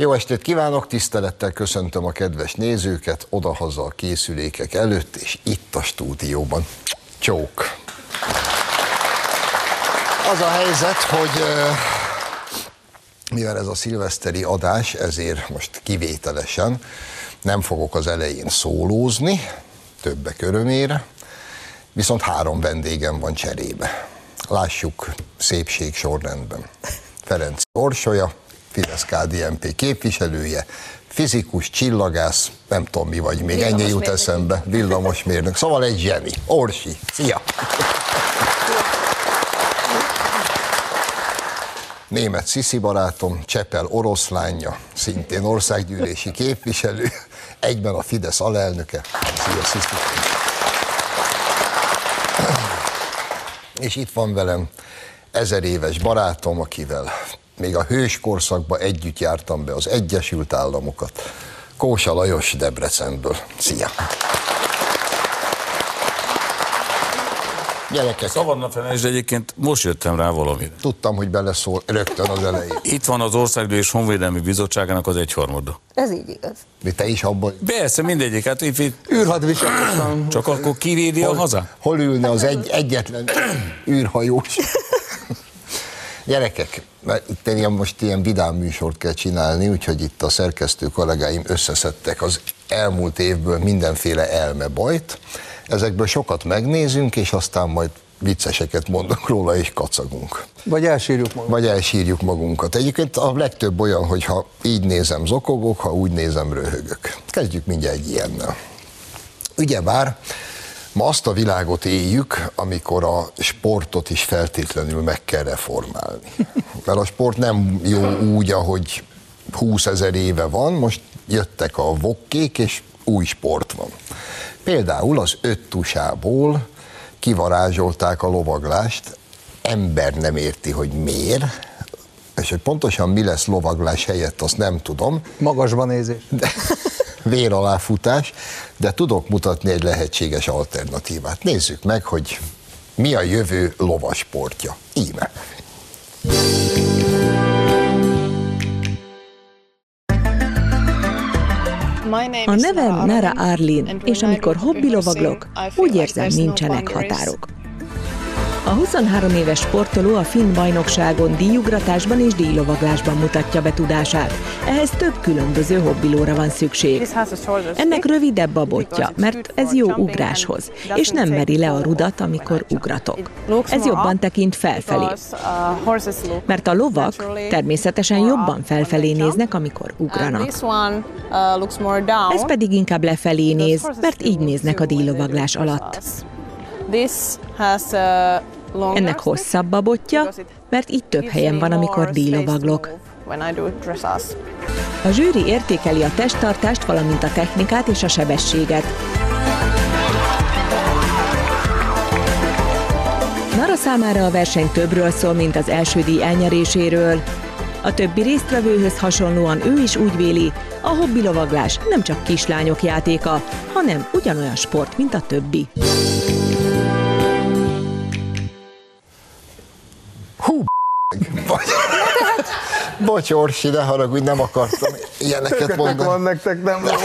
Jó estét kívánok, tisztelettel köszöntöm a kedves nézőket odahaza a készülékek előtt, és itt a stúdióban. Csók! Az a helyzet, hogy mivel ez a szilveszteri adás, ezért most kivételesen nem fogok az elején szólózni, többek örömére, viszont három vendégem van cserébe. Lássuk szépség sorrendben. Ferenc Orsolya, Fidesz KDNP képviselője, fizikus, csillagász, nem tudom mi vagy, még ennyi jut eszembe, villamosmérnök, szóval egy zseni. Orsi, szia! Német Sziszi barátom, Csepel oroszlánja, szintén országgyűlési képviselő, egyben a Fidesz alelnöke. Szia, Sziszi! És itt van velem ezer éves barátom, akivel még a hős korszakban együtt jártam be az Egyesült Államokat. Kósa Lajos Debrecenből. Szia! Gyerekek. Szabadna felejtsd, egyébként most jöttem rá valamire. Tudtam, hogy beleszól rögtön az elején. Itt van az Országgyűlés Honvédelmi Bizottságának az egyharmada. Ez így igaz. Mi te is abban? Persze, mindegyik. Hát itt, űrhadviselősen. csak akkor kivédi a haza? Hol ülne az egy, egyetlen űrhajós? Gyerekek, mert itt ilyen, most ilyen vidám műsort kell csinálni, úgyhogy itt a szerkesztő kollégáim összeszedtek az elmúlt évből mindenféle elmebajt. Ezekből sokat megnézünk, és aztán majd vicceseket mondok róla, és kacagunk. Vagy elsírjuk magunkat. Vagy elsírjuk magunkat. Egyébként a legtöbb olyan, hogy ha így nézem, zokogok, ha úgy nézem, röhögök. Kezdjük mindjárt egy ilyennel. Ugyebár ma azt a világot éljük, amikor a sportot is feltétlenül meg kell reformálni. Mert a sport nem jó úgy, ahogy 20 ezer éve van, most jöttek a vokkék, és új sport van. Például az öt tusából kivarázsolták a lovaglást, ember nem érti, hogy miért, és hogy pontosan mi lesz lovaglás helyett, azt nem tudom. Magasban nézés. De, vér aláfutás, de tudok mutatni egy lehetséges alternatívát. Nézzük meg, hogy mi a jövő lovasportja. Íme. A nevem Nara Arlin, és amikor hobbi lovaglok, úgy érzem, nincsenek határok. A 23 éves sportoló a finn bajnokságon díjugratásban és díjlovaglásban mutatja be tudását. Ehhez több különböző hobbilóra van szükség. Ennek rövidebb a botja, mert ez jó ugráshoz, és nem meri le a rudat, amikor ugratok. Ez jobban tekint felfelé. Mert a lovak természetesen jobban felfelé néznek, amikor ugranak. Ez pedig inkább lefelé néz, mert így néznek a díjlovaglás alatt. Ennek hosszabb a botja, mert itt több helyen van, amikor díjlovaglok. A zsűri értékeli a testtartást, valamint a technikát és a sebességet. Nara számára a verseny többről szól, mint az első díj elnyeréséről. A többi résztvevőhöz hasonlóan ő is úgy véli, a hobbi lovaglás nem csak kislányok játéka, hanem ugyanolyan sport, mint a többi. Bocs, Orsi, ne haragudj, nem akartam ilyeneket mondani. van nektek, nem volt.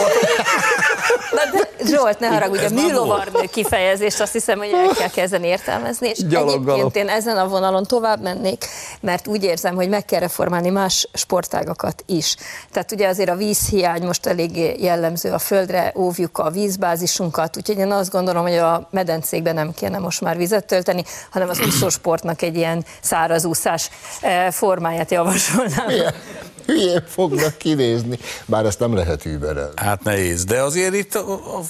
Zsolt, ne haragudj, a műlovarnő kifejezést azt hiszem, hogy el kell kezdeni értelmezni, és Gyaloggalop. egyébként én ezen a vonalon tovább mennék, mert úgy érzem, hogy meg kell reformálni más sportágakat is. Tehát ugye azért a vízhiány most elég jellemző a földre, óvjuk a vízbázisunkat, úgyhogy én azt gondolom, hogy a medencékben nem kéne most már vizet tölteni, hanem az úszósportnak egy ilyen szárazúszás eh, formáját javasolnám. Milyen hülyén fognak kinézni, bár ezt nem lehet überelni. Hát nehéz, de azért itt,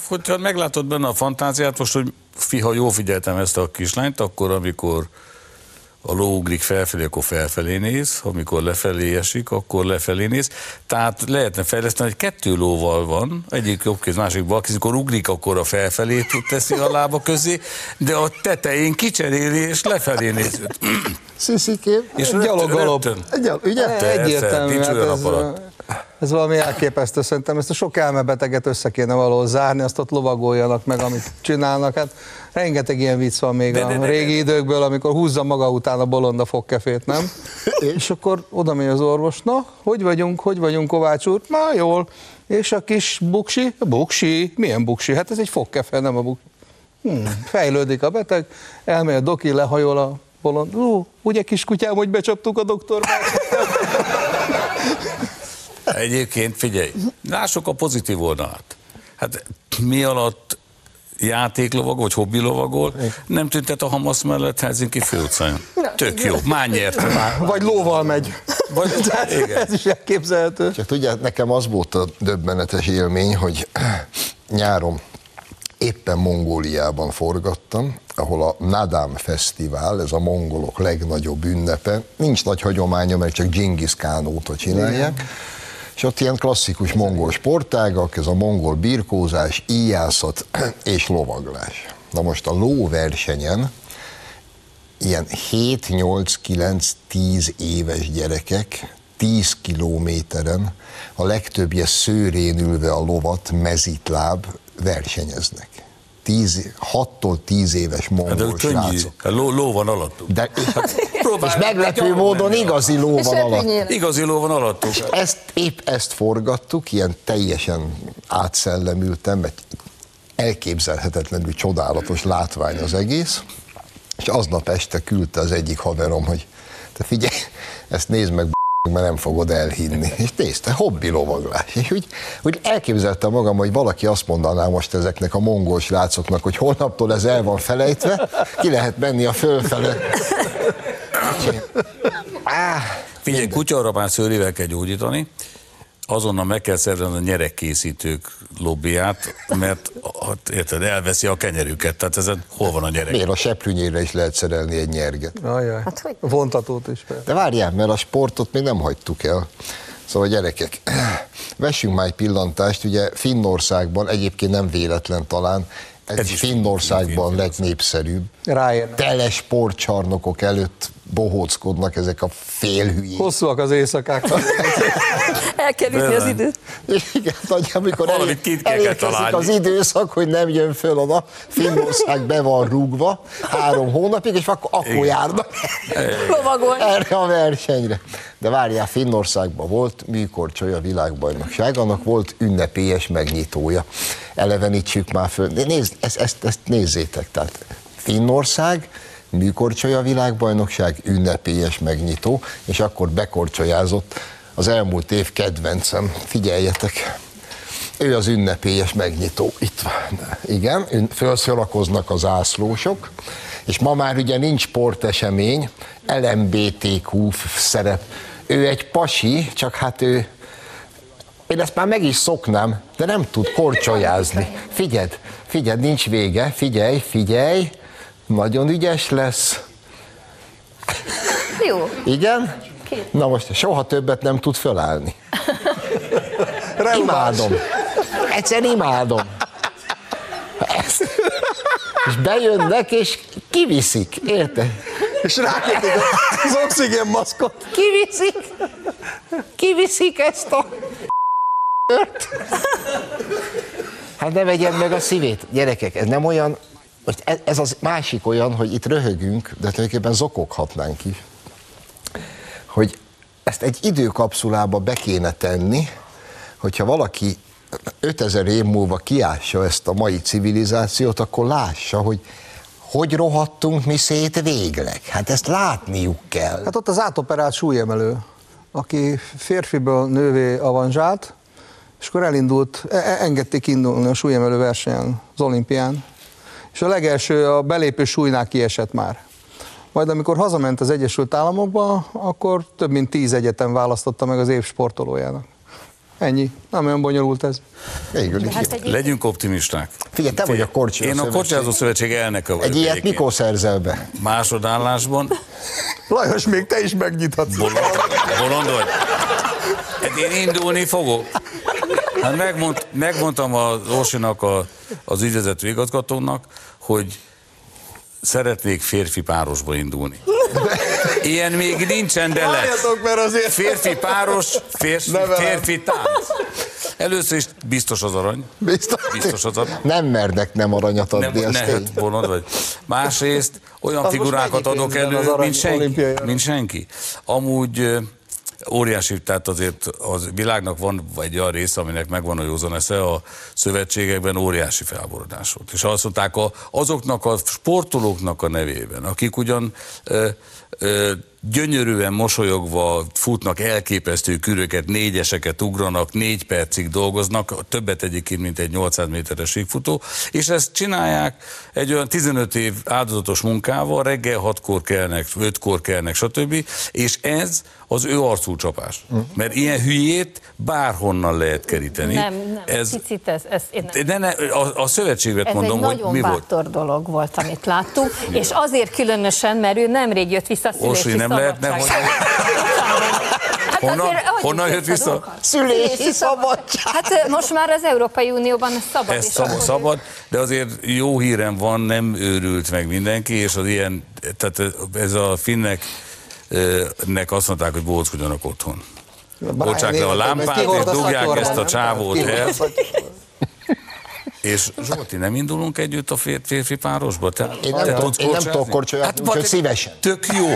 hogyha meglátod benne a fantáziát, most, hogy fi, ha jól figyeltem ezt a kislányt, akkor amikor a ló ugrik felfelé, akkor felfelé néz, amikor lefelé esik, akkor lefelé néz. Tehát lehetne fejleszteni, hogy kettő lóval van, egyik jobb kéz, másik bal kéz, amikor ugrik, akkor a felfelé teszi a lába közé, de a tetején kicseréli és lefelé néz. Sziszikém, És Gyaloggalop. rögtön. Gyal- ugye? Egyértelmű, nincs hát olyan ez, aparat. Ez valami elképesztő, szerintem ezt a sok elmebeteget össze kéne valahol zárni, azt ott lovagoljanak meg, amit csinálnak. Hát rengeteg ilyen vicc van még De, a de, de, régi de. időkből, amikor húzza maga után a bolond a fogkefét, nem? És akkor oda megy az orvos, na, hogy vagyunk, hogy vagyunk Kovács úr? Na, jól. És a kis buksi? Buksi? Milyen buksi? Hát ez egy fogkefe, nem a buksi. Hmm, fejlődik a beteg, elmegy a doki, lehajol a bolond. Ú, ugye kiskutyám, hogy becsaptuk a doktorba? Egyébként figyelj, lássuk a pozitív oldalát. Hát mi alatt játéklovag vagy hobbi lovagol, nem tüntet a Hamasz mellett Helsinki főutcán. Tök jó, már nyert. Vagy lóval megy. Vagy, igen. ez is elképzelhető. Csak tudják, nekem az volt a döbbenetes élmény, hogy nyáron éppen Mongóliában forgattam, ahol a Nadám Fesztivál, ez a mongolok legnagyobb ünnepe, nincs nagy hagyománya, mert csak Genghis Khan óta csinálják, és ott ilyen klasszikus mongol sportágak, ez a mongol birkózás, íjászat és lovaglás. Na most a lóversenyen ilyen 7-8-9-10 éves gyerekek 10 kilométeren, a legtöbbje szőrén ülve a lovat, mezitláb versenyeznek. 10, 6-tól 10 éves Hát mongol könnyű, srácok. Hát ló, ló van alattuk. De, és Próbálj meglepő módon igazi ló És van alatt. repülnyél. Igazi ló van alattuk. Ezt, épp ezt forgattuk, ilyen teljesen átszellemültem, mert elképzelhetetlenül csodálatos látvány az egész, és aznap este küldte az egyik haverom, hogy te figyelj, ezt nézd meg, b***, mert nem fogod elhinni. És nézte, hobbi lovaglás. És úgy, úgy elképzeltem magam, hogy valaki azt mondaná most ezeknek a mongol srácoknak, hogy holnaptól ez el van felejtve, ki lehet menni a fölfele. Figyelj, kutyarapán szőrével kell gyógyítani, azonnal meg kell szervezni a nyerekkészítők lobbyát, mert hát, érted, elveszi a kenyerüket, tehát ezen hol van a gyerek? miért a seprűnyére is lehet szerelni egy nyerget? Ajaj. Hát hogy? Vontatót is. persze. De várjál, mert a sportot még nem hagytuk el. Szóval gyerekek, vessünk már egy pillantást, ugye Finnországban, egyébként nem véletlen talán, ez, Ez Finnországban Finn- legnépszerűbb. Ráérnek. Tele sportcsarnokok előtt bohóckodnak ezek a félhülyék. Hosszúak az éjszakák. El kell ütni az időt. Igen, nagy, amikor elé- elérkezik az időszak, hogy nem jön föl oda, Finnország be van rúgva három hónapig, és akkor, akkor Igen. járnak Lovagolni. erre a versenyre. De várjál, Finnországban volt műkorcsolya világbajnokság, annak volt ünnepélyes megnyitója. Elevenítsük már föl. De nézd, ezt, ezt, ezt nézzétek, tehát Finnország, műkorcsolya világbajnokság, ünnepélyes megnyitó, és akkor bekorcsolyázott az elmúlt év kedvencem. Figyeljetek! Ő az ünnepélyes megnyitó. Itt van. Igen, felszorakoznak az ászlósok, és ma már ugye nincs sportesemény, LMBTQ szerep. Ő egy pasi, csak hát ő, én ezt már meg is szoknám, de nem tud korcsolyázni. Figyeld, figyeld, nincs vége, figyelj, figyelj, nagyon ügyes lesz. Jó. Igen? Két. Na most soha többet nem tud fölállni. Imádom. Egyszer imádom. Ezt. És bejönnek, és kiviszik, érted? És rákötik az oxigén maszkot. Kiviszik, kiviszik ezt a Hát ne vegyem meg a szívét. Gyerekek, ez nem olyan, most ez, ez az másik olyan, hogy itt röhögünk, de tulajdonképpen zokoghatnánk is, hogy ezt egy időkapszulába be kéne tenni, hogyha valaki 5000 év múlva kiássa ezt a mai civilizációt, akkor lássa, hogy hogy rohadtunk mi szét végleg. Hát ezt látniuk kell. Hát ott az átoperált súlyemelő, aki férfiből nővé avanzsált, és akkor elindult, e- e- engedték indulni a súlyemelő versenyen, az olimpián, és a legelső a belépő súlynál kiesett már. Majd amikor hazament az Egyesült Államokba, akkor több mint tíz egyetem választotta meg az év sportolójának. Ennyi. Nem olyan bonyolult ez. Végül is. Hát egy Legyünk optimisták. Figyelj, te vagy a Korcsolya Én a. Korcsázó Szövetség elnöke vagyok. Egy ilyet mikor szerzel be? Másodállásban. Lajos, még te is megnyithatsz. Bolond, bolond vagy? Hát én indulni fogok. Hát megmond, megmondtam az Orsinak, a, az ügyvezető igazgatónak, hogy szeretnék férfi párosba indulni. Ilyen még nincsen, de lesz. Mert azért... Férfi páros, férfi, férfi tánc. Először is biztos az arany. Biztos, Biztos az arany. Nem mernek nem aranyat adni, Nem, ne, hát vagy. Másrészt olyan Az figurákat adok elő, mint senki. Mint senki. Amúgy óriási, tehát azért az világnak van egy olyan része, aminek megvan a józan esze, a szövetségekben óriási felborodás volt. És azt mondták a, azoknak a sportolóknak a nevében, akik ugyan ö, ö, gyönyörűen mosolyogva futnak elképesztő küröket, négyeseket ugranak, négy percig dolgoznak, többet egyébként, mint egy 800 méteres síkfutó, és ezt csinálják egy olyan 15 év áldozatos munkával, reggel 6-kor kelnek, 5-kor kelnek, stb. És ez az ő arcú csapás. Mert ilyen hülyét bárhonnan lehet keríteni. Nem, nem, Ez, picit ez, ez, én nem. de ne, a, a szövetséget Ez mondom, egy hogy nagyon mi volt. bátor dolog volt, amit láttunk, és azért különösen, mert ő nemrég jött vissza a szülési Orsi, nem lehetne, hogy- Hát Honnan- azért honnan jött vissza? dolgokat. Szülési szabadság. Hát most már az Európai Unióban ez szabad. Ez szabad, szabad, de azért jó hírem van, nem őrült meg mindenki, és az ilyen, tehát ez a finnek nek azt mondták, hogy bóckodjanak otthon. Bocsák le a lámpát, és dugják ezt a csávót el. És Zsolti, nem indulunk együtt a fér, férfi párosba? Te, Én nem tudsz én nem korcsolyázni? tudok korcsolyázni, úgyhogy ba- szívesen. Tök jó.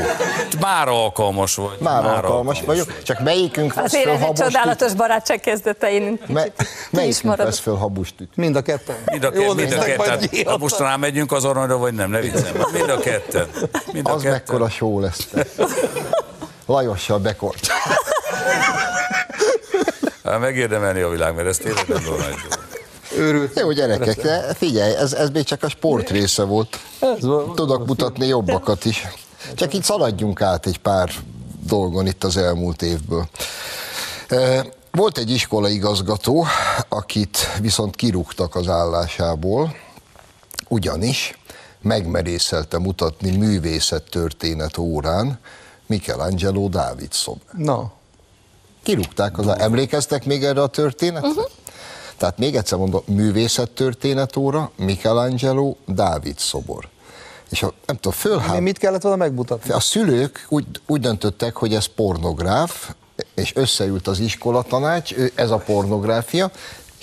Már alkalmas vagy. Már alkalmas vagyok, csak melyikünk vesz Azért föl habos csodálatos barátság kezdetein. Me, melyikünk marad. vesz föl habos tüt? Mind a ketten. Mind a, ke- mind a ketten. Hát nyíltan. most talán megyünk az aranyra, vagy nem, ne viccem. Mind a ketten. Mind a Az ketten. mekkora só lesz. Lajossal bekort. Hát megérdemelni a világ, mert ez tényleg nem dolog. Őrült. Jó gyerekek, de figyelj, ez, ez még csak a sport része volt. Tudok mutatni jobbakat is. Csak itt szaladjunk át egy pár dolgon itt az elmúlt évből. E, Volt egy iskola igazgató, akit viszont kirúgtak az állásából, ugyanis megmerészelte mutatni művészettörténet órán Michelangelo Dávid szobra. Na, Kirúgták az emlékeztek még erre a történetre? Uh-huh. Tehát még egyszer mondom, művészettörténet óra, Michelangelo, Dávid szobor. És a, nem tudom, mi fölháb... mit kellett volna megmutatni? A szülők úgy, úgy döntöttek, hogy ez pornográf, és összeült az iskolatanács, ez a pornográfia,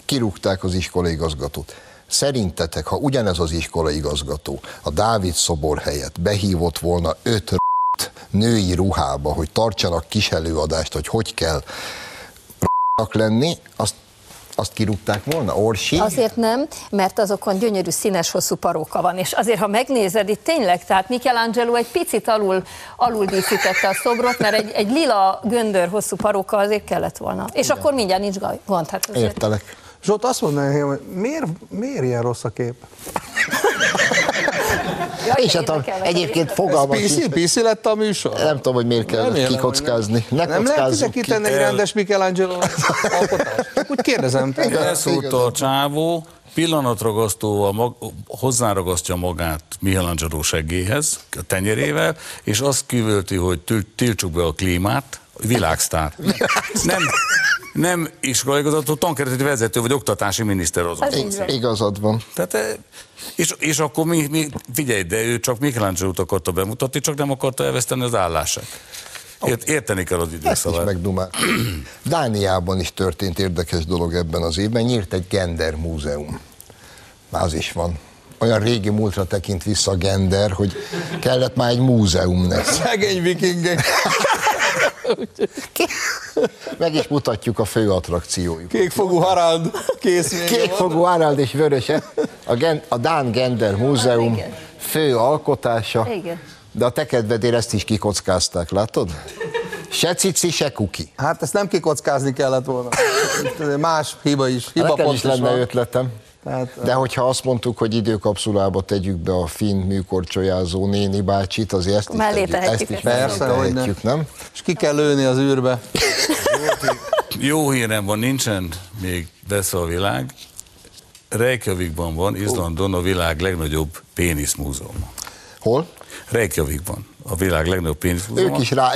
kirúgták az iskola igazgatót. Szerintetek, ha ugyanez az iskola igazgató a Dávid szobor helyett behívott volna öt r**t női ruhába, hogy tartsanak kis előadást, hogy hogy kell r**nak lenni, azt, azt kirúgták volna? Orsi? Azért nem, mert azokon gyönyörű színes hosszú paróka van, és azért, ha megnézed, itt tényleg, tehát Michelangelo egy picit alul, alul díszítette a szobrot, mert egy, egy lila göndör hosszú paróka azért kellett volna. És akkor mindjárt nincs gaj- gond. Hát azért. Értelek. Zsolt, azt mondaná, hogy miért, miért ilyen rossz a kép? Jaj, És hát a, érdekelnek egyébként fogalmam PC, sincs, PC lett a műsor? nem tudom, hogy miért kell kikockázni. Ne Nem lehet kitenni egy rendes Michelangelo alkotást? Csak úgy kérdezem. Elszúrta a csávó, pillanatragasztóval mag, hozzáragasztja magát Michelangelo seggéhez, a tenyerével, és azt kivölti, hogy til- tiltsuk be a klímát, világsztár. Nem, nem iskolaigazgató, tankerületi vezető vagy oktatási miniszter azon. Ez. Igazad van. Tehát, eh, és, és akkor mi, mi, figyelj, de ő csak Michelangelo-t akarta bemutatni, csak nem akarta elveszteni az állását. Ért, érteni kell az Ezt is megdumál. Dániában is történt érdekes dolog ebben az évben. Nyílt egy gender múzeum. Már az is van. Olyan régi múltra tekint vissza a gender, hogy kellett már egy múzeum neki. Szegény vikingek. Meg is mutatjuk a fő attrakciójuk. Kékfogú Harald készülje Kékfogú Árald és Vöröse, a, gen, a Dán Gender Múzeum fő alkotása, Igen. de a te kedvedére ezt is kikockázták, látod? Se cici, se kuki. Hát ezt nem kikockázni kellett volna. Más hiba is. Hiba Nekem is lenne van. ötletem. Tehát, De hogyha azt mondtuk, hogy időkapszulába tegyük be a finn műkorcsolyázó néni bácsit, azért ezt is ezt tehetjük is ezt. mellé Persze, hogy tehetjük, nem? És ki kell lőni az űrbe. Jó hírem van, nincsen még vesz a világ. Reykjavikban van, Izlandon a világ legnagyobb péniszmúzeum. Hol? Reykjavikban a világ legnagyobb péniszmúzeum. Ők is rá.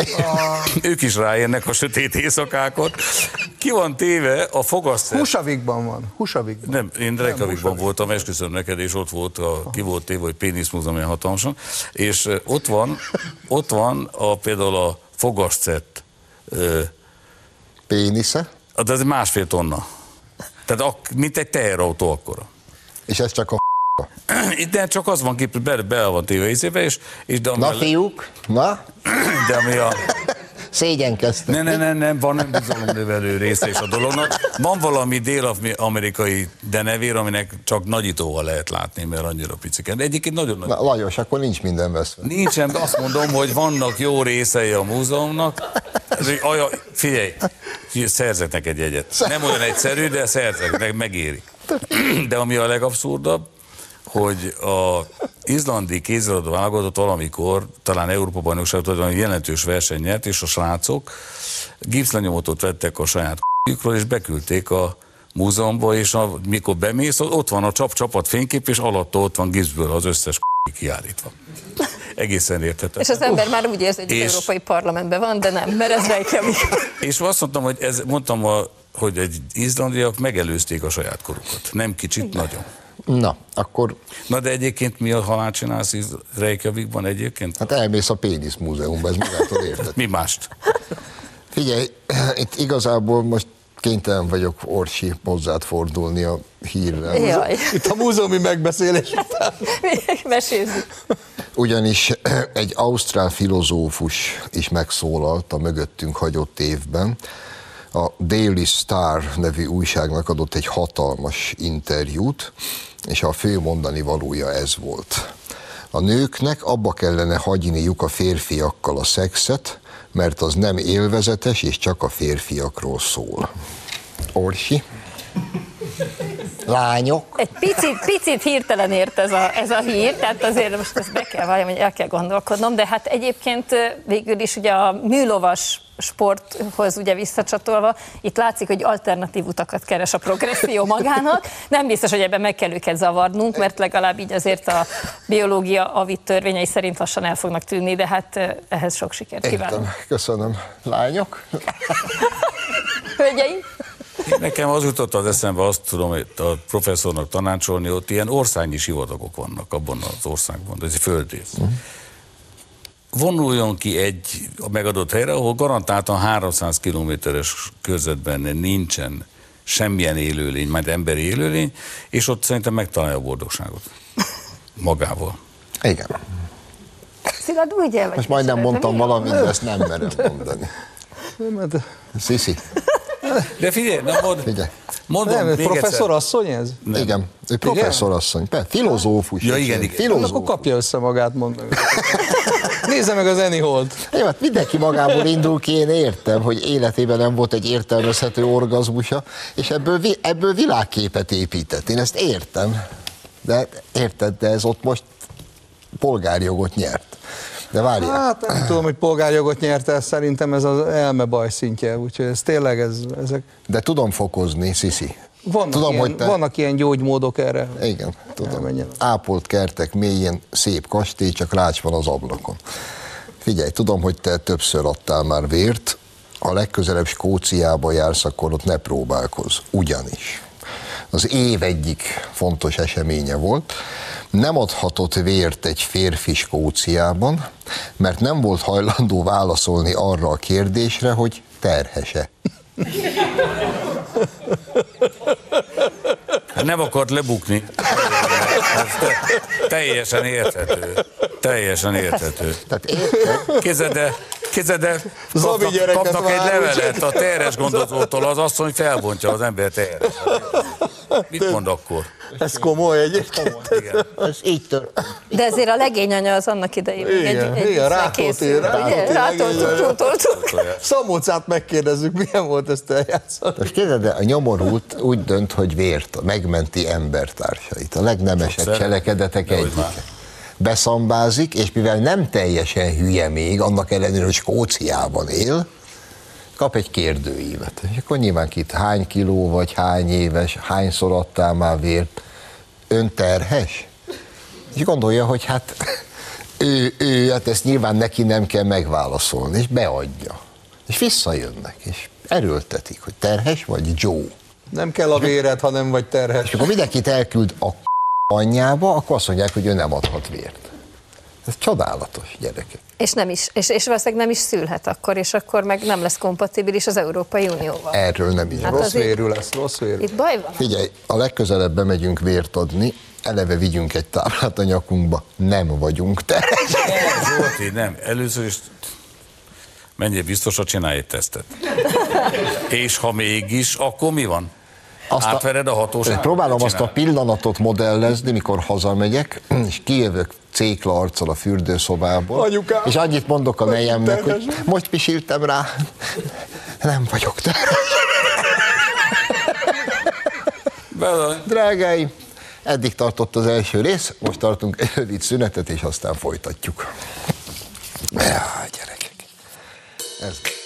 Ők is ráérnek a sötét éjszakákon. Ki van téve a fogasztás. Húsavikban van. Húsavikban. Nem, én Reykjavikban voltam, esküszöm neked, és ott volt, a, ki volt téve, hogy péniszmúzeum ilyen hatalmasan, és ott van, ott van a, például a fogasztett Pénisze? De ez másfél tonna. Tehát ak, mint egy teherautó akkora. És ez csak a Itt csak az van kép, be, be van téve és, és de ami Na fiúk, na? De ami a... Szégyenkeztek. Ne, ne, ne, nem, van nem bizalomnövelő része is a dolognak. Van valami dél-amerikai denevér, aminek csak nagyítóval lehet látni, mert annyira picike. De egyébként nagyon nagy. Na, Lajos, akkor nincs minden veszve. Nincsen, azt mondom, hogy vannak jó részei a múzeumnak. Aja, figyelj, szerzek neked jegyet. Nem olyan egyszerű, de szerzek, megéri. De ami a legabszurdabb, hogy a izlandi kézilabda válogatott valamikor, talán Európa bajnokságot, jelentős verseny nyert, és a srácok gipszlenyomatot vettek a saját k***jükről, és beküldték a múzeumba, és a, mikor bemész, ott van a csap csapat fénykép, és alatt ott van gipszből az összes k*** kiállítva. Egészen érthetetlen. És az ember Uf. már úgy érzi, hogy és... az Európai Parlamentben van, de nem, mert ez Reykjavik. És azt mondtam, hogy ez, mondtam, a, hogy egy izlandiak megelőzték a saját korukat. Nem kicsit, Igen. nagyon. Na, akkor... Na de egyébként mi a halál csinálsz Reykjavikban egyébként? Hát elmész a pénisz múzeumba, ez magától érted. mi mást? Figyelj, itt igazából most kénytelen vagyok Orsi hozzád fordulni a hírrel. Jaj. Itt a múzeumi megbeszélés után. Mesézzük. Ugyanis egy ausztrál filozófus is megszólalt a mögöttünk hagyott évben, a Daily Star nevű újságnak adott egy hatalmas interjút, és a fő mondani valója ez volt. A nőknek abba kellene hagyniuk a férfiakkal a szexet, mert az nem élvezetes, és csak a férfiakról szól. Orsi? Lányok? Egy picit, picit hirtelen ért ez a, ez a hír, tehát azért most ezt be kell valljam, hogy el kell gondolkodnom, de hát egyébként végül is ugye a műlovas sporthoz ugye visszacsatolva, itt látszik, hogy alternatív utakat keres a progresszió magának. Nem biztos, hogy ebben meg kell őket zavarnunk, mert legalább így azért a biológia avit törvényei szerint lassan el fognak tűnni, de hát ehhez sok sikert kívánok. Értem. Köszönöm. Lányok? Hölgyeim? Nekem az jutott az eszembe, azt tudom hogy a professzornak tanácsolni, ott ilyen országnyi sivatagok vannak abban az országban, ez egy földrész. Uh-huh vonuljon ki egy a megadott helyre, ahol garantáltan 300 kilométeres körzetben nincsen semmilyen élőlény, majd emberi élőlény, és ott szerintem megtalálja a boldogságot magával. Igen. El vagy Most majdnem mondtam valamit, de ezt nem merem mondani. Sziszi. De figyelj, na mond, figyelj. Mondom, nem, még professzor egyszer. asszony ez? Nem. Igen, ő professzor asszony. filozófus. Ja, igen, igen. Filozófus. Akkor kapja össze magát, mondd meg. Nézze meg az Anyhold. Jó, hát mindenki magából indul ki, én értem, hogy életében nem volt egy értelmezhető orgazmusa, és ebből, ebből világképet épített. Én ezt értem. De érted, de ez ott most polgárjogot nyert. De várjál. Hát nem tudom, hogy polgárjogot nyerte, szerintem ez az elmebaj szintje, úgyhogy ez tényleg ez, ezek... De tudom fokozni, Sziszi. Vannak, tudom, ilyen, hogy te... vannak ilyen gyógymódok erre. Igen, tudom. Ápolt kertek mélyén, szép kastély, csak rács van az ablakon. Figyelj, tudom, hogy te többször adtál már vért, ha legközelebb Skóciába jársz, akkor ott ne próbálkozz. Ugyanis az év egyik fontos eseménye volt, nem adhatott vért egy férfi Skóciában, mert nem volt hajlandó válaszolni arra a kérdésre, hogy terhese. Hát nem akart lebukni. Ez teljesen érthető. Teljesen érthető. Kézede, kézede kapnak, kapnak egy levelet a teres gondozótól, az asszony felbontja az ember teres. Mit mond akkor? Ez komoly egyébként. Igen. Ez így tör. De ezért a legényanya az annak idején. Igen, egy, egy igen Rátóti. Szamócát megkérdezzük, milyen volt ezt eljátszani. Most kérdez, de a nyomorult úgy dönt, hogy vért, megmenti embertársait. A legnemesebb cselekedetek egyike beszambázik, és mivel nem teljesen hülye még, annak ellenére, hogy Skóciában él, kap egy kérdőívet. És akkor nyilván kit hány kiló vagy, hány éves, hányszor adtál már vért, ön terhes? És gondolja, hogy hát ő, ő, hát ezt nyilván neki nem kell megválaszolni, és beadja. És visszajönnek, és erőltetik, hogy terhes vagy Joe. Nem kell a véred, ha nem vagy terhes. És akkor mindenkit elküld a anyjába, akkor azt mondják, hogy ő nem adhat vért. Ez csodálatos, gyerekek. És nem is, és, és valószínűleg nem is szülhet akkor, és akkor meg nem lesz kompatibilis az Európai Unióval. Erről nem is. Hát Rossz vérű lesz, rossz vérű. Itt baj van. Figyelj, a legközelebb bemegyünk vért adni, eleve vigyünk egy táblát a nyakunkba, nem vagyunk terhesek. Zsolti, nem. Először is menjél biztosra, csinálj egy tesztet. És ha mégis, akkor mi van? Azt Átvered a hatóságot? Próbálom azt a pillanatot modellezni, mikor hazamegyek, és kijövök cékla arccal a fürdőszobából, Anyukám, és annyit mondok a nejemnek, hogy most pisiltem rá, nem vagyok terhes. Be- Drágáim, eddig tartott az első rész, most tartunk egy rövid szünetet, és aztán folytatjuk. Ja, gyerekek. Ez.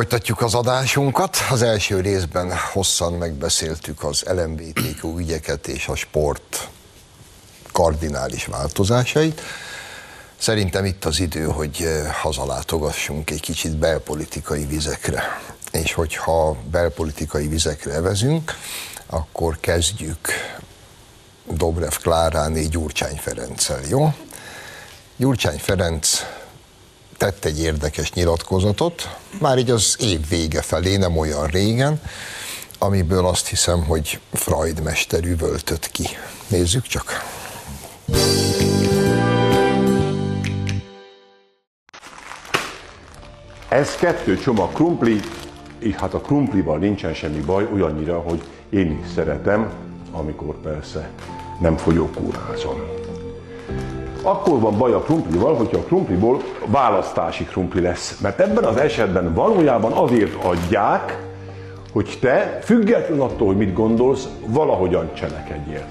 Folytatjuk az adásunkat. Az első részben hosszan megbeszéltük az LMBTQ ügyeket és a sport kardinális változásait. Szerintem itt az idő, hogy eh, hazalátogassunk egy kicsit belpolitikai vizekre. És hogyha belpolitikai vizekre evezünk, akkor kezdjük Dobrev Kláráné Gyurcsány Ferenccel, jó? Gyurcsány Ferenc tett egy érdekes nyilatkozatot, már így az év vége felé, nem olyan régen, amiből azt hiszem, hogy Freud mester üvöltött ki. Nézzük csak. Ez kettő csomag krumpli, és hát a krumplival nincsen semmi baj, olyannyira, hogy én is szeretem, amikor persze nem fogyókúrázom. Akkor van baj a krumplival, hogyha a krumpliból választási krumpli lesz. Mert ebben az esetben valójában azért adják, hogy te, független attól, hogy mit gondolsz, valahogyan cselekedjél.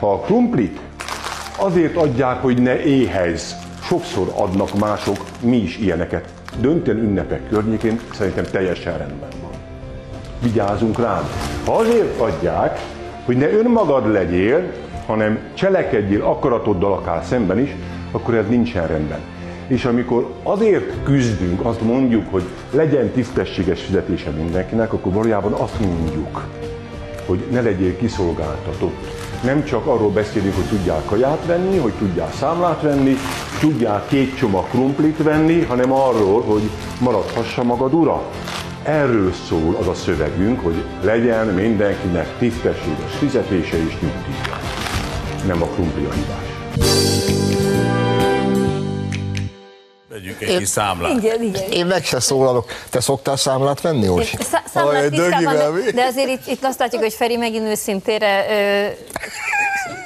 Ha a krumplit azért adják, hogy ne éhezz, sokszor adnak mások, mi is ilyeneket. Döntően ünnepek környékén szerintem teljesen rendben van. Vigyázunk rám. Ha azért adják, hogy ne önmagad legyél, hanem cselekedjél akaratoddal akár szemben is, akkor ez nincsen rendben. És amikor azért küzdünk, azt mondjuk, hogy legyen tisztességes fizetése mindenkinek, akkor valójában azt mondjuk, hogy ne legyél kiszolgáltatott. Nem csak arról beszélünk, hogy tudjál kaját venni, hogy tudjál számlát venni, tudjál két csomag krumplit venni, hanem arról, hogy maradhassa magad ura. Erről szól az a szövegünk, hogy legyen mindenkinek tisztességes fizetése és nyugdíja. Nem a krumpli a hibás. Vegyünk egy kis számlát. Igen, igen. Én meg se szólalok. Te szoktál számlát venni, Orsi? Szá- számlát tisztában, de, de azért itt, itt azt látjuk, hogy Feri megint őszintére ö,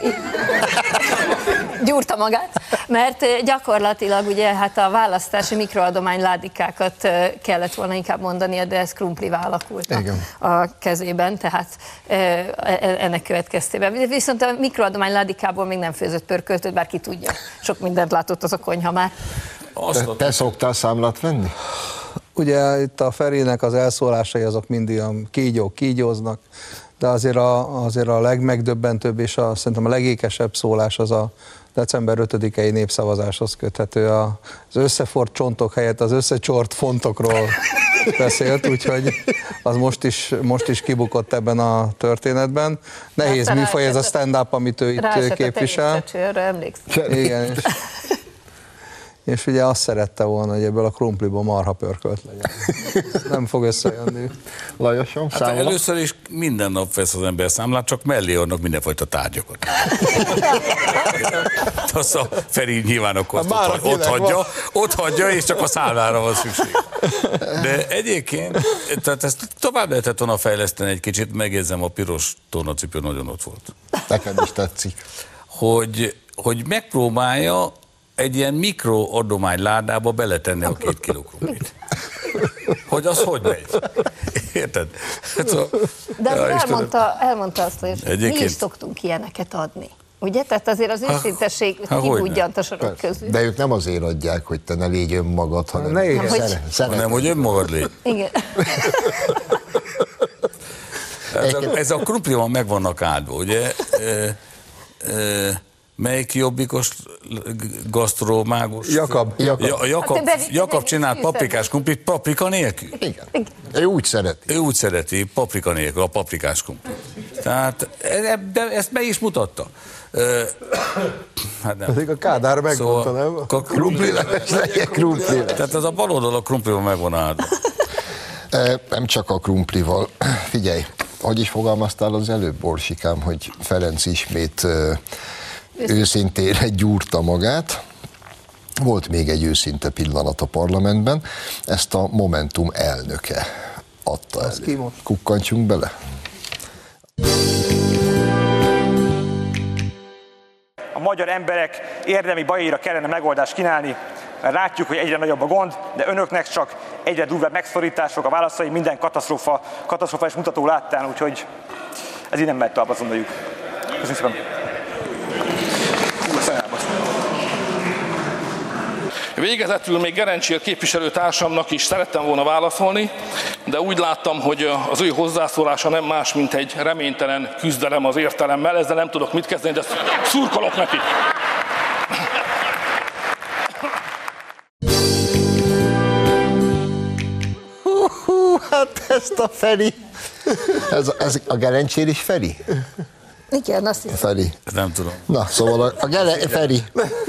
gyúrta magát, mert ö, gyakorlatilag ugye hát a választási mikroadomány ládikákat ö, kellett volna inkább mondania, de ez krumplivá alakult a, Igen. a kezében, tehát ö, e- ennek következtében. Viszont a mikroadomány ládikából még nem főzött pörköltöt, bár ki tudja. Sok mindent látott az a konyha már. Te, te szoktál számlát venni? Ugye itt a Ferinek az elszólásai azok mindig a kígyók kígyóznak, de azért a, azért a legmegdöbbentőbb és a, szerintem a legékesebb szólás az a december 5-i népszavazáshoz köthető. A, az összefort csontok helyett az összecsort fontokról beszélt, úgyhogy az most is, most is kibukott ebben a történetben. Nehéz műfaj ez a stand-up, amit ő itt képvisel. Igen, és, és ugye azt szerette volna, hogy ebből a krumpliból marha pörkölt legyen. Nem fog összejönni. Lajosom, Hát először is minden nap vesz az ember számlát, csak mellé adnak mindenfajta tárgyakat. Azt a Feri nyilván akkor azt már ott, hagyja, van. ott hagyja, és csak a számlára van szükség. De egyébként, tehát ezt tovább lehetett volna fejleszteni egy kicsit, megjegyzem, a piros tornacipő nagyon ott volt. Neked is tetszik. Hogy, hogy megpróbálja egy ilyen mikro adomány ládába beletenni a két kiló krumplit. Hogy az hogy megy? Érted? Hát szóval, De azért ja, elmondta, elmondta azt, hogy mi Egyébként- is szoktunk ilyeneket adni. Ugye? Tehát azért az hogyne. kibudjant a sorok közül. De ők nem azért adják, hogy te ne légy önmagad, hanem Ne szere- Hogy- szeret- Nem, hogy önmagad légy. Igen. Ez a, ez a krumpli van meg vannak áldva, ugye? E, e, melyik jobbikos gasztromágus? Jakab. Jakab. Ja, Jakab, Hát, Jakab bevi- csinált paprikás krumplit paprika nélkül. Igen. Ő úgy szereti. Ő úgy szereti, paprika nélkül, a paprikás krumplit. Tehát, e- de ezt be is mutatta. Ö, Hát nem. Pedig a Kádár megmondta, nem? a krumpli, Legyen krumpli. tehát ez a bal oldal a krumplival meg van áldva. Nem csak a krumplival. Figyelj, hogy is fogalmaztál az előbb, Borsikám, hogy Ferenc ismét őszintére gyúrta magát. Volt még egy őszinte pillanat a parlamentben, ezt a Momentum elnöke adta Az ki elő. most? Kukkantsunk bele. a magyar emberek érdemi bajaira kellene megoldást kínálni, mert látjuk, hogy egyre nagyobb a gond, de önöknek csak egyre durvább megszorítások, a válaszai minden katasztrófa, katasztrofális mutató láttán, úgyhogy ez így nem megy tovább, azt gondoljuk. Köszönöm szépen. Hú, a szemem elbaszott. Végezetül még Gerencsér képviselőtársamnak is szerettem volna válaszolni, de úgy láttam, hogy az ő hozzászólása nem más, mint egy reménytelen küzdelem az értelemmel. Ezzel nem tudok mit kezdeni, de szurkolok neki. Hú, hát ezt a Feri. Ez, ez a Gerencsér is Feri? Igen, azt hiszem. Feri. Nem tudom. Na, szóval a, a Gere, Feri.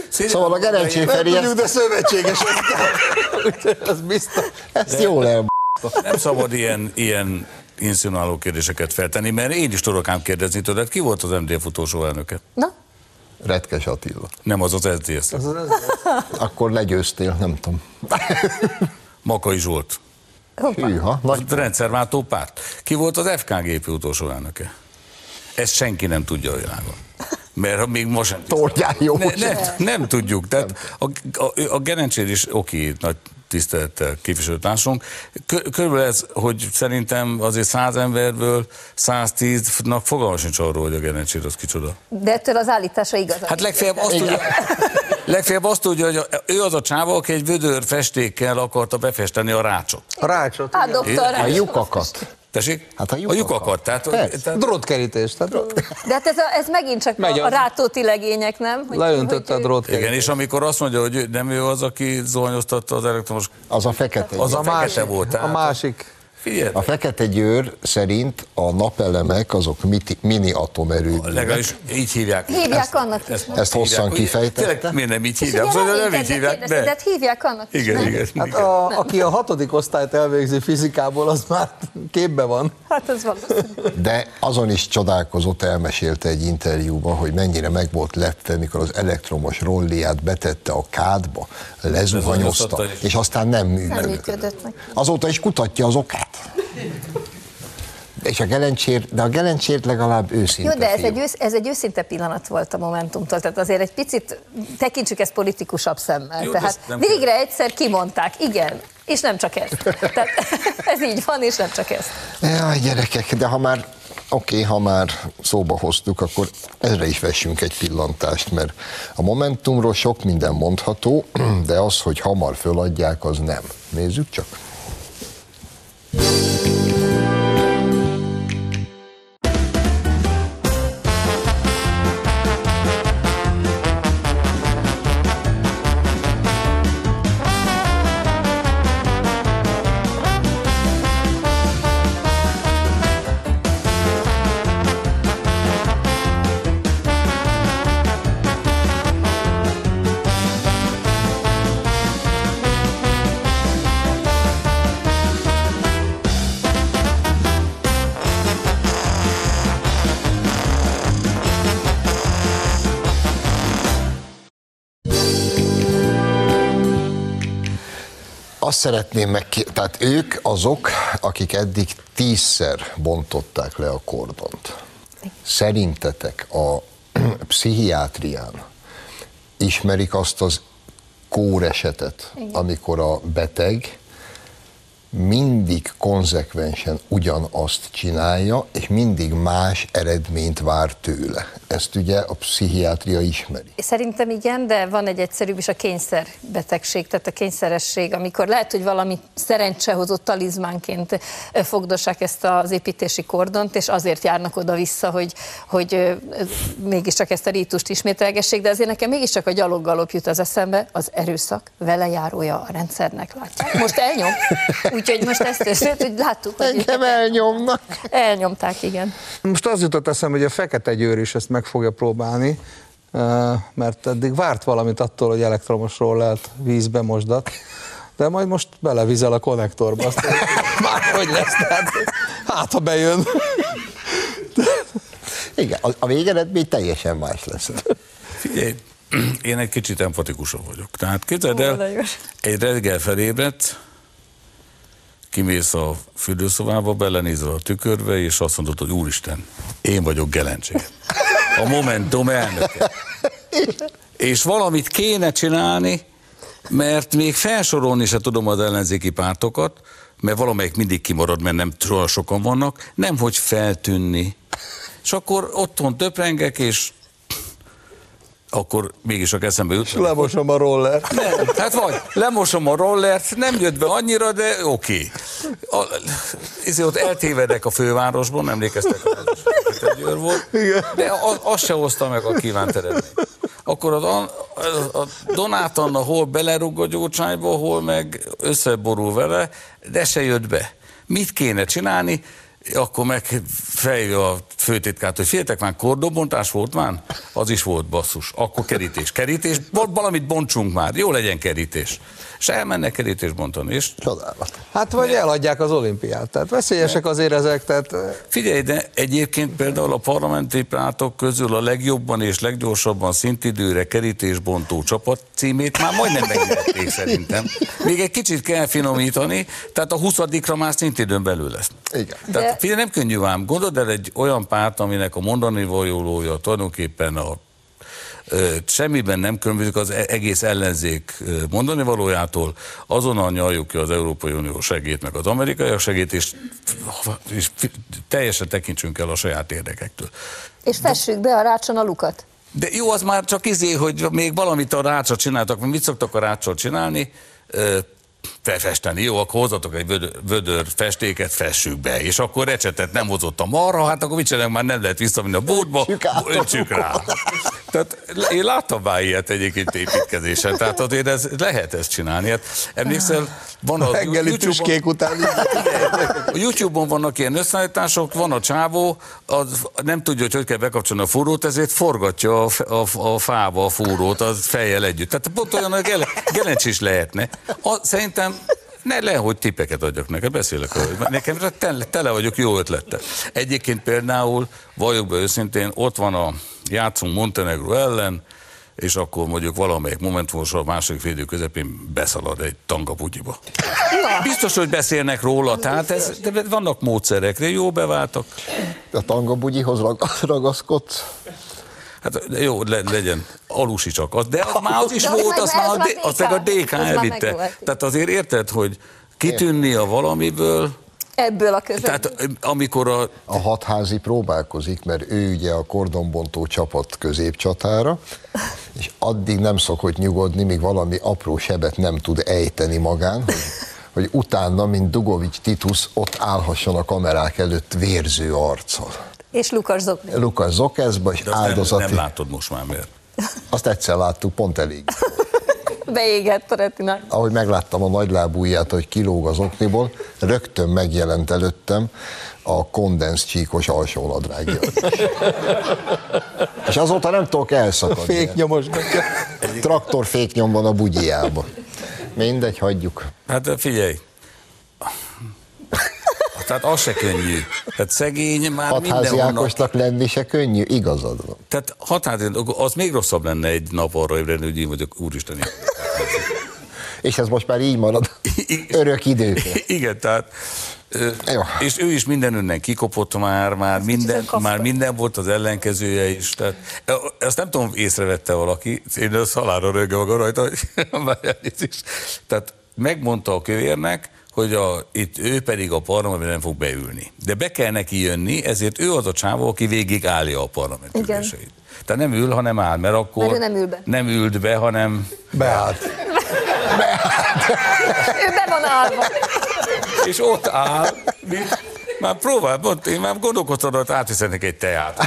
Szóval a Gerencsér Feri, ezt, de szövetséges. Ez biztos. ezt jól el... Nem szabad ilyen, ilyen inszionáló kérdéseket feltenni, mert én is tudok ám kérdezni tőled, ki volt az MDF utolsó elnöke? Na, Retkes Attila. Nem az az SZDSZ. Akkor legyőztél, nem tudom. Makai Zsolt. Hűha, nagy Rendszerváltó párt. Ki volt az FKGP utolsó elnöke? Ezt senki nem tudja a világon. Mert még most sem. Tordján jó. Ne, nem, nem tudjuk. Tehát a, a, a Gerencsér is oké, nagy tisztelettel képviselőtársunk. Kö- Körülbelül ez, hogy szerintem azért száz emberből 110-nak fogalma sincs arról, hogy a Gerencsér az kicsoda. de ettől az állítása igaz. Hát legfeljebb azt tudja, legfeljebb azt tudja, hogy a, ő az a csáva, aki egy vödör festékkel akarta befesteni a rácsot. A rácsot. Hát, doktor, A lyukakat. Tessék? Hát a a lyukakat. lyukakat. Tehát, Persze. tehát Drótkerítés. Tehát De hát ez, a, ez megint csak Megy a, a rátóti legények, nem? Hogy, leöntötte a hogy- drótkerítés. igen, és amikor azt mondja, hogy nem ő az, aki zuhanyoztatta az elektromos... Az a fekete. Az győr. a fekete volt. A Tehát, másik. Figyelj, A fekete győr szerint a napelemek azok miti, mini atomerőművek. legalábbis így hívják. Hívják annak is. nem? Ezt hosszan hívják. kifejtette? Miért nem így hívják? Szóval nem így hívják, De de... hívják annak is, Igen, igen. Hát a, aki a hatodik osztályt elvégzi fizikából, az már képbe van. Hát ez valószínű. De azon is csodálkozott, elmesélte egy interjúban, hogy mennyire meg volt lepve, mikor az elektromos rolliát betette a kádba, lezuhanyozta, és aztán nem működött. Azóta is kutatja az okát. És a gelencsér, de a gelencsér legalább őszinte Jó, de ez fiú. egy, ősz, ez egy őszinte pillanat volt a Momentumtól, tehát azért egy picit tekintsük ezt politikusabb szemmel. Jó, tehát végre egyszer kimondták, igen, és nem csak ezt. Tehát ez így van, és nem csak ezt. Jaj, gyerekek, de ha már, oké, ha már szóba hoztuk, akkor ezre is vessünk egy pillantást, mert a Momentumról sok minden mondható, de az, hogy hamar föladják, az nem. Nézzük csak. Azt szeretném meg, tehát ők azok, akik eddig tízszer bontották le a kordont. Szerintetek a pszichiátrián ismerik azt az kóresetet, amikor a beteg mindig konzekvensen ugyanazt csinálja, és mindig más eredményt vár tőle. Ezt ugye a pszichiátria ismeri. Szerintem igen, de van egy egyszerűbb is a kényszerbetegség, tehát a kényszeresség, amikor lehet, hogy valami szerencsehozott talizmánként fogdossák ezt az építési kordont, és azért járnak oda-vissza, hogy, hogy mégiscsak ezt a rítust ismételgessék, de azért nekem mégiscsak a gyaloggalop jut az eszembe, az erőszak vele járója a rendszernek, látják. Most elnyom, úgyhogy most ezt történt, hogy láttuk, hogy Engem elnyomnak. elnyomták, igen. Most az jutott eszembe, hogy a Fekete Győr is ezt meg fogja próbálni, mert eddig várt valamit attól, hogy elektromos rollert vízbe mosdat, de majd most belevizel a konnektorba, azt már hogy lesz, tehát hát ha bejön. Igen, a, végeredmény teljesen más lesz. Figyelj, én egy kicsit empatikusabb vagyok. Tehát képzeld el, egy reggel felébredt, kimész a fürdőszobába, belenézel a tükörbe, és azt mondod, hogy úristen, én vagyok Gelencsé. A Momentum elnöke. És valamit kéne csinálni, mert még felsorolni se tudom az ellenzéki pártokat, mert valamelyik mindig kimarad, mert nem sokan vannak, nem hogy feltűnni. És akkor otthon töprengek, és akkor mégis a eszembe jut. Lemosom a roller. Nem, hát vagy, lemosom a rollert, nem jött be annyira, de oké. Okay. ott eltévedek a fővárosban, emlékeztek, a Győr volt, de azt se hozta meg a kívánt eredményt. Akkor az, a, a Donát Anna hol belerúg a gyógycsányba, hol meg összeborul vele, de se jött be. Mit kéne csinálni? akkor meg felhívja a főtitkát, hogy féltek már kordonbontás volt már? Az is volt basszus. Akkor kerítés. Kerítés, valamit bontsunk már, jó legyen kerítés. És elmennek kerítés bontani. És... Csodálat. Hát vagy eladják az olimpiát, tehát veszélyesek azért ezek, tehát... Figyelj, de egyébként például a parlamenti pártok közül a legjobban és leggyorsabban szintidőre kerítésbontó csapat címét már majdnem megnyerték szerintem. Még egy kicsit kell finomítani, tehát a 20 már szintidőn belül lesz. Igen. Tehát Figyelj, nem könnyű ám. Gondold el egy olyan párt, aminek a mondani vajolója tulajdonképpen a semmiben nem különbözik az e- egész ellenzék mondani valójától, azonnal nyaljuk ki az Európai Unió segét, meg az amerikai segét, és, és teljesen tekintsünk el a saját érdekektől. És fessük be a rácson a lukat. De jó, az már csak izé, hogy még valamit a rácsot csináltak, mit szoktak a rácsot csinálni, felfesteni, jó, akkor hozatok egy vödör, vödör festéket, fessük be, és akkor recsetet nem hozott a marha, hát akkor mit csinálunk, már nem lehet visszamenni a bódba, öntsük rá. Tehát én láttam már ilyet egyébként építkezésen, tehát azért ez, lehet ezt csinálni. Hát emlékszel, van a YouTube-on, után. A YouTube-on vannak ilyen összeállítások, van a csávó, az nem tudja, hogy hogy kell bekapcsolni a fúrót, ezért forgatja a, a, a fába a fúrót, az fejjel együtt. Tehát pont olyan, hogy gele, gelencs is lehetne. A, szerintem ne le, hogy tippeket adjak neked, beszélek róla. Nekem tele, tele vagyok jó ötlettel. Egyébként például, valljuk be őszintén, ott van a játszunk Montenegro ellen, és akkor mondjuk valamelyik momentumos a második védő közepén beszalad egy tangaputyiba. Biztos, hogy beszélnek róla, tehát ez, de vannak módszerek, de jó beváltak. A tangabugyihoz ragaszkodsz? Hát jó, le, legyen, alusi csak. Az, de az már az is volt, az, már, az, az meg a DK elvitte. Tehát azért érted, hogy kitűnni a valamiből, ebből a között. Tehát amikor a... A hatházi próbálkozik, mert ő ugye a kordonbontó csapat középcsatára, és addig nem szokott nyugodni, míg valami apró sebet nem tud ejteni magán, hogy, hogy utána, mint Dugovics Titus, ott állhasson a kamerák előtt vérző arccal. És Lukas Zoknes. Lukas Zokeszba, és áldozati... Nem, nem látod most már miért. Azt egyszer láttuk, pont elég. Beégett a retina. Ahogy megláttam a nagylábúját, hogy kilóg az okniból, rögtön megjelent előttem a kondensz csíkos alsónadrágja. És azóta nem tudok elszakadni. Féknyomosgatja. Traktor féknyom van a bugyjába. Mindegy, hagyjuk. Hát figyelj, tehát az se könnyű. Tehát szegény már Hatházi Ákosnak lenni se könnyű, igazad van. Tehát hatházi, az még rosszabb lenne egy nap arra ébredni, hogy én vagyok úristen. És ez most már így marad örök idők. Igen, tehát jó. És ő is minden önnek kikopott már, már minden, már minden volt az ellenkezője is. Tehát, ezt nem tudom, észrevette valaki, én a szalára rögge maga rajta, hogy Tehát megmondta a kövérnek, hogy a, itt ő pedig a parlamentben nem fog beülni. De be kell neki jönni, ezért ő az a csávó, aki végig állja a parlament Igen. üléseit. Tehát nem ül, hanem áll, mert akkor mert nem, ül be. nem ült be, hanem beállt. beállt. ő be van állva. És ott áll, mint már próbál, pont, én már gondolkodtam, hogy átviszednek egy teát.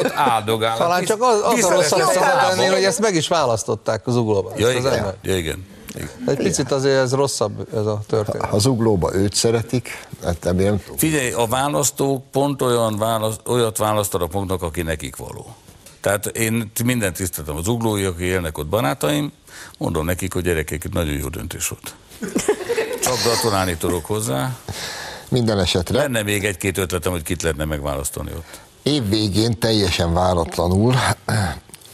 Ott áldogál. Talán csak az, az a szabad hogy ezt meg is választották az uglóban. Ja, igen. Ja, igen. Egy picit azért ez rosszabb ez a történet. Ha az uglóba őt szeretik, hát nem Figyelj, a választók pont olyan választ, olyat választanak pontnak, aki nekik való. Tehát én mindent tiszteltem az uglói, akik élnek ott barátaim, mondom nekik, hogy gyerekek, nagyon jó döntés volt. Csak gratulálni tudok hozzá. Minden esetre. Lenne még egy-két ötletem, hogy kit lehetne megválasztani ott. Év végén teljesen váratlanul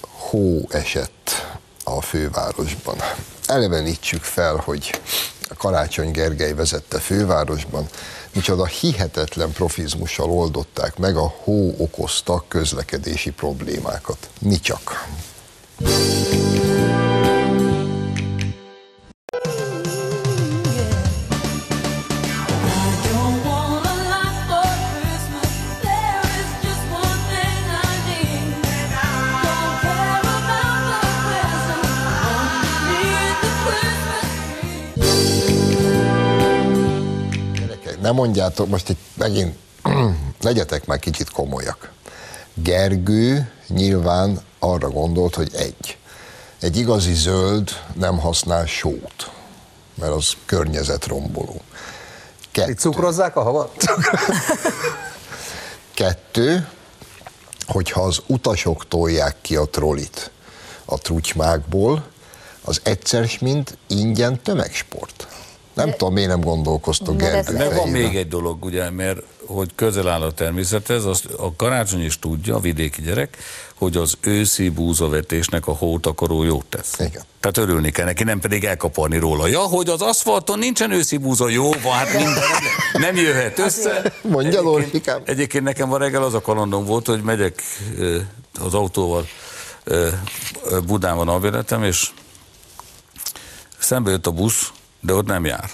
hó esett a fővárosban. Elevenítsük fel, hogy Karácsony Gergely vezette fővárosban, micsoda hihetetlen profizmussal oldották meg a hó okozta közlekedési problémákat. Mi csak. Nem mondjátok, most itt megint legyetek már kicsit komolyak. Gergő nyilván arra gondolt, hogy egy. Egy igazi zöld nem használ sót, mert az környezetromboló. Kettő. Itt cukrozzák a havat? Kettő, hogyha az utasok tolják ki a trollit a trucsmákból, az egyszer mint ingyen tömegsport. Nem de, tudom, miért nem gondolkoztok Gergő De van még egy dolog, ugye, mert hogy közel áll a természethez, azt a karácsony is tudja, a vidéki gyerek, hogy az őszi búzavetésnek a hótakaró jót tesz. Igen. Tehát örülni kell neki, nem pedig elkaparni róla. Ja, hogy az aszfalton nincsen őszi búza, jó van, hát minden, nem jöhet össze. Mondja, Lorfikám. Egyébként nekem van reggel az a kalandom volt, hogy megyek az autóval Budán van a és szembe jött a busz, de ott nem jár.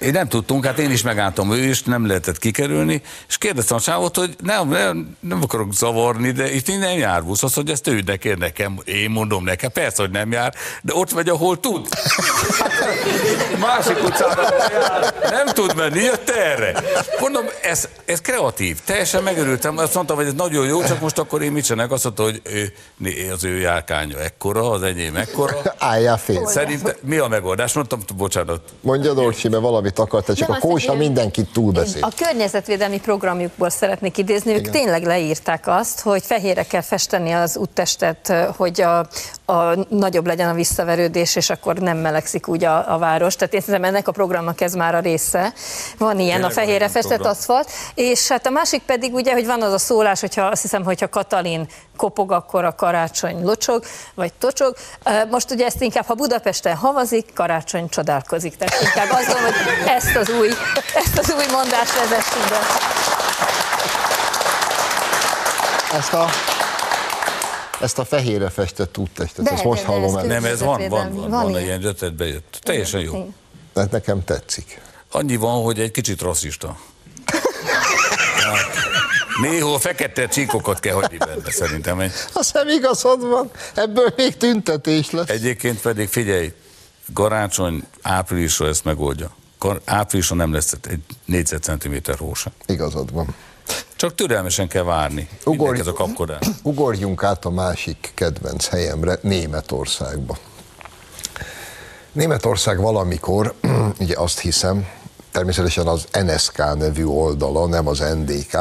Én nem tudtunk, hát én is megálltam, ő is, nem lehetett kikerülni, és kérdeztem a csávot, hogy nem, nem, nem akarok zavarni, de itt nem jár busz, azt, hogy ezt ő nekem, nekem, én mondom nekem, persze, hogy nem jár, de ott megy, ahol tud. Másik utcára jár, nem tud menni, jött erre. Mondom, ez, ez kreatív, teljesen megörültem, azt mondtam, hogy ez nagyon jó, csak most akkor én mit csinálok, azt mondta, hogy ő, az ő járkánya ekkora, az enyém ekkora. Álljál fél. Szerintem mi a megoldás? Mondtam, bocsánat. Mondja Dorsi, mert valamit akart, csak a kósa mindenkit túlbeszél. A környezetvédelmi programjukból szeretnék idézni, ők Igen. tényleg leírták azt, hogy fehérre kell festeni az úttestet, hogy a, a nagyobb legyen a visszaverődés, és akkor nem melegszik úgy a, a város. Tehát én szerintem ennek a programnak ez már a része. Van ilyen tényleg a fehérre festett program. aszfalt, és hát a másik pedig ugye, hogy van az a szólás, hogyha azt hiszem, hogyha Katalin kopog, akkor a karácsony locsog, vagy tocsog. Most ugye ezt inkább, ha Budapesten havazik, karácsony csodálkozik. Tehát inkább az, hogy ezt az új, ezt az új mondást vezessünk be. Ezt a, ezt a fehérre festett úttestet, ezt most de, hallom el. Nem, ez van, van, van, van, van ilyen ötlet bejött. Teljesen jó. Tehát nekem tetszik. Annyi van, hogy egy kicsit rasszista. Néhol fekete csíkokat kell hagyni benne, szerintem. Azt nem igazad van, ebből még tüntetés lesz. Egyébként pedig figyelj, Garácsony áprilisra ezt megoldja. Áprilisra nem lesz egy négyzetcentiméter hósa. Igazad van. Csak türelmesen kell várni. Ugorj, ez a kapkodás. Ugorjunk át a másik kedvenc helyemre, Németországba. Németország valamikor, ugye azt hiszem, természetesen az NSK nevű oldala, nem az NDK,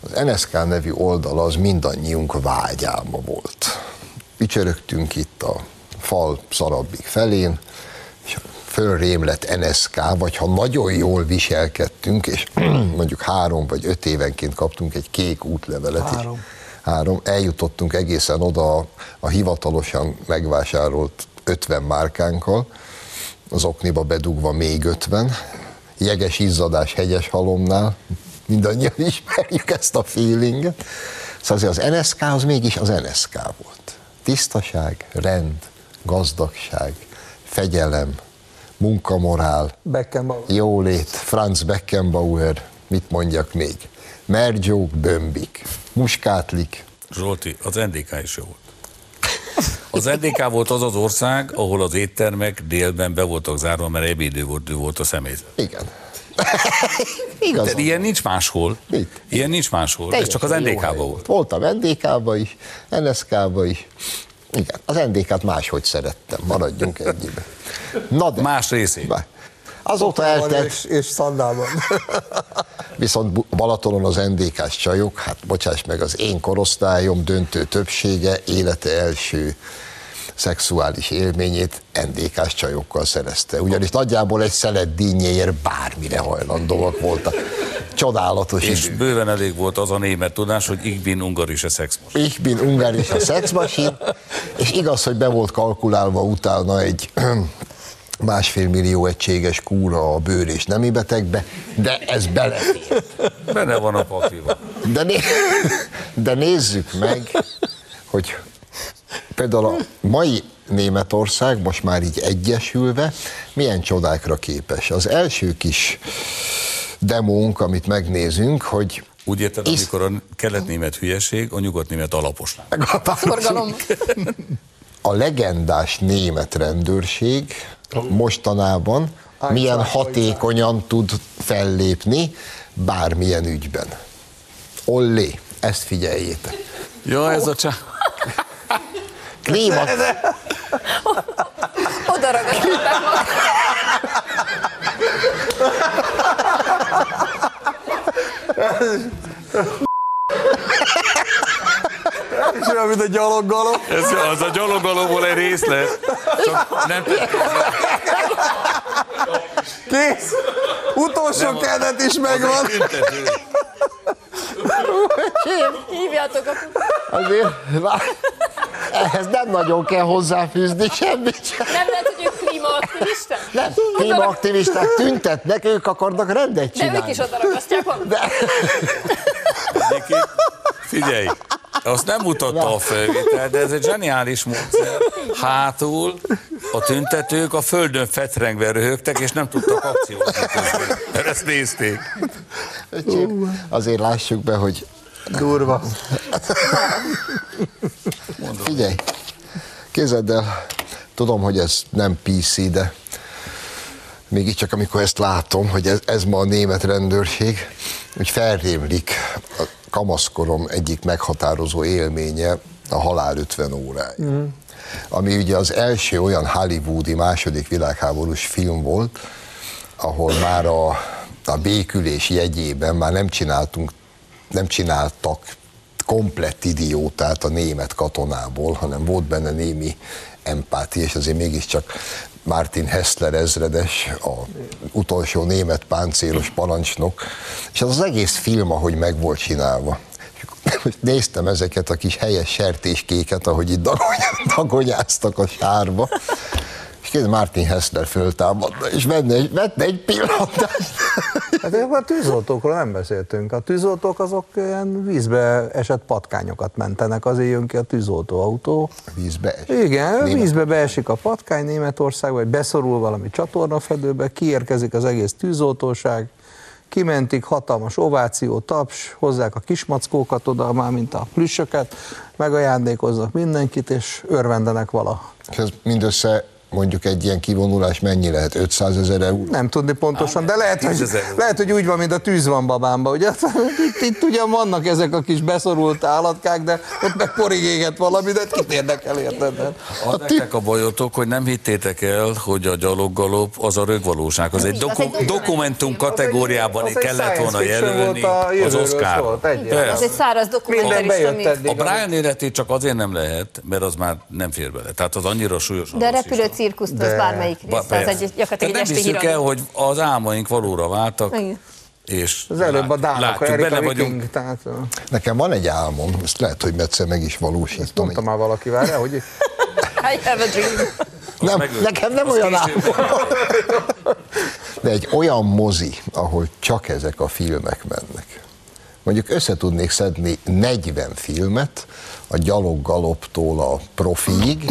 az NSK nevű oldala az mindannyiunk vágyálma volt. Ücsörögtünk itt a fal szarabbik felén, és fölrém lett NSK, vagy ha nagyon jól viselkedtünk, és mondjuk három vagy öt évenként kaptunk egy kék útlevelet. Három. három. Eljutottunk egészen oda a, a hivatalosan megvásárolt 50 márkánkkal, az okniba bedugva még 50, jeges izzadás hegyes halomnál, mindannyian ismerjük ezt a feelinget. Szóval azért az NSK az mégis az NSK volt. Tisztaság, rend, gazdagság, fegyelem, munkamorál, Beckenbauer. jólét, Franz Beckenbauer, mit mondjak még? Mergyók, bömbik, muskátlik. Zsolti, az NDK is jó volt. Az NDK volt az az ország, ahol az éttermek délben be voltak zárva, mert ebédő volt, volt a személyzet. Igen. De Igazad ilyen nincs máshol. Itt. Ilyen nincs máshol. Ez Teljesen csak az hely volt. Voltam NDK-ba is, NSK-ba is. Igen, az NDK-t máshogy szerettem, maradjunk ennyibe. Na de, Más részén. Bár- azóta eltelt, és, és szandálban. viszont Balatonon az NDK-s csajok, hát bocsáss meg, az én korosztályom döntő többsége élete első szexuális élményét NDK-s csajokkal szerezte. Ugyanis nagyjából egy szelet dínyéért bármire hajlandóak voltak. Csodálatos És idő. bőven elég volt az a német tudás, hogy ich bin ungarische Sexmos. Ich bin Ungar a Sex Machine, és igaz, hogy be volt kalkulálva utána egy másfél millió egységes kúra a bőr és nemi betegbe, de ez belefér. Benne van a pakliban. De, né- de nézzük meg, hogy például a mai Németország most már így egyesülve milyen csodákra képes. Az első kis demónk, amit megnézünk, hogy Úgy érted, Isz- amikor a kelet-német hülyeség, a nyugat-német alaposság. Forgalom. a legendás német rendőrség mostanában milyen hatékonyan tud fellépni bármilyen ügyben. Ollé, ezt figyeljétek. Ja, ez a csá... Klíma, Oda magát. És olyan, mint a gyaloggalom. Ez az a gyaloggalomból egy részlet. Csak nem, Kész! Utolsó kedet is megvan. Hívjátok a azért ehhez nem nagyon kell hozzáfűzni semmit sem. Nem lehet, hogy ők klímaaktivisták? Nem, klímaaktivisták tüntetnek, ők akarnak rendet De ők csinálni. is oda ragasztják magát. De, figyelj, azt nem mutatta a felvétel, de ez egy zseniális módszer. Hátul a tüntetők a földön fetrengve röhögtek, és nem tudtak akciózni közben. Mert ezt nézték. öcsém, azért lássuk be, hogy Durva. Figyelj, képzeld el, tudom, hogy ez nem PC, de mégiscsak amikor ezt látom, hogy ez, ez ma a német rendőrség, hogy felrémlik a kamaszkorom egyik meghatározó élménye a halál 50 órája. Mm. Ami ugye az első olyan hollywoodi második világháborús film volt, ahol már a, a békülés jegyében már nem csináltunk, nem csináltak komplett idiótát a német katonából, hanem volt benne némi empátia, és azért mégiscsak Martin Hessler ezredes, a utolsó német páncélos parancsnok, és az az egész film, ahogy meg volt csinálva. Néztem ezeket a kis helyes sertéskéket, ahogy itt dagonyáztak a sárba, és kérdez, Martin Hessler föltámadna, és venne vette egy pillantást. Hát a tűzoltókról nem beszéltünk. A tűzoltók azok ilyen vízbe esett patkányokat mentenek, azért jön ki a tűzoltóautó. Vízbe esik. Igen, Német- vízbe beesik a patkány Németországba, vagy beszorul valami csatornafedőbe, kiérkezik az egész tűzoltóság, kimentik, hatalmas ováció, taps, hozzák a kismackókat oda, már mint a plüssöket, megajándékoznak mindenkit, és örvendenek vala. És ez mindössze mondjuk egy ilyen kivonulás mennyi lehet? 500 ezer euró? Nem tudni pontosan, de lehet, hogy, lehet, hogy úgy van, mint a tűz van babámba, ugye? Itt, itt ugyan vannak ezek a kis beszorult állatkák, de ott meg porig éget valami, de kit érdekel, érted? Az nektek a bajotok, hogy nem hittétek el, hogy a gyaloggalop az a rögvalóság. Az egy, Az egy doku- dokumentum. dokumentum kategóriában az egy kellett volna jelölni a az Oscar. Ez egy száraz eddig. A Brian életét csak azért nem lehet, mert az már nem fér bele. Tehát az annyira súlyos. De a repülő cirkuszt, az bármelyik része, az egy gyakorlatilag egy esti el, hogy az álmaink valóra váltak, Igen. és Az előbb a Dánok, látjuk, Erika benne Viking, vagyunk. tehát Nekem van egy álmom, ezt lehet, hogy egyszer meg is valósítom. mondta már valaki, várjál, hogy I have a dream. Nem, nekem nem Az olyan később De egy olyan mozi, ahol csak ezek a filmek mennek. Mondjuk össze tudnék szedni 40 filmet, a gyaloggaloptól a profiig,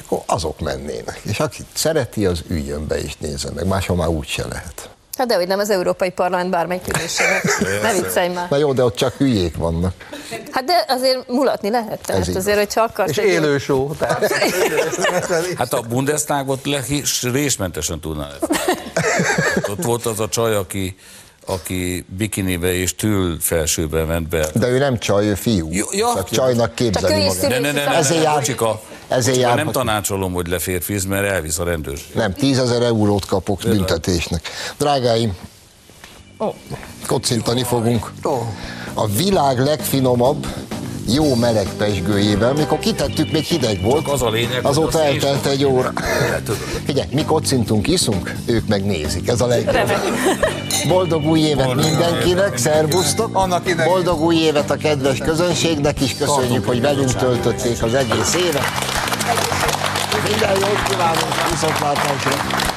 és akkor azok mennének. És aki szereti, az üljön be és nézze meg. Máshol már úgy se lehet. Hát de hogy nem az Európai Parlament bármelyik ülésének. Ne viccelj már. Na jó, de ott csak hülyék vannak. Hát de azért mulatni lehet. Tehát igaz. azért, hogyha akarsz. És egy élő show. Tehát. Hát a Bundestagot le, résmentesen tudná. Ott volt az a csaj, aki, aki bikinibe és tül felsőbe ment be. De ő nem csaj, ő fiú. Jó, ja. Csak csajnak képzeli magát. Ne, ne, ne, ne, Ezért jár- bocsika, ezért bocsika, nem tanácsolom, hogy leférfiz, mert elvisz a rendőrség. Nem, tízezer eurót kapok büntetésnek. Drágáim, kocintani fogunk. A világ legfinomabb, jó meleg pesgőjével, mikor kitettük, még hideg volt. Csak az a lényeg, Azóta eltelt egy óra. Figyelj, mi kocintunk, iszunk, ők meg nézik. Ez a legjobb. Boldog új évet Boldog mindenkinek, szervusztok! Annak idején. Boldog új évet a kedves közönségnek is, köszönjük, hogy velünk töltötték az egész évet. Minden jót kívánunk, viszontlátásra!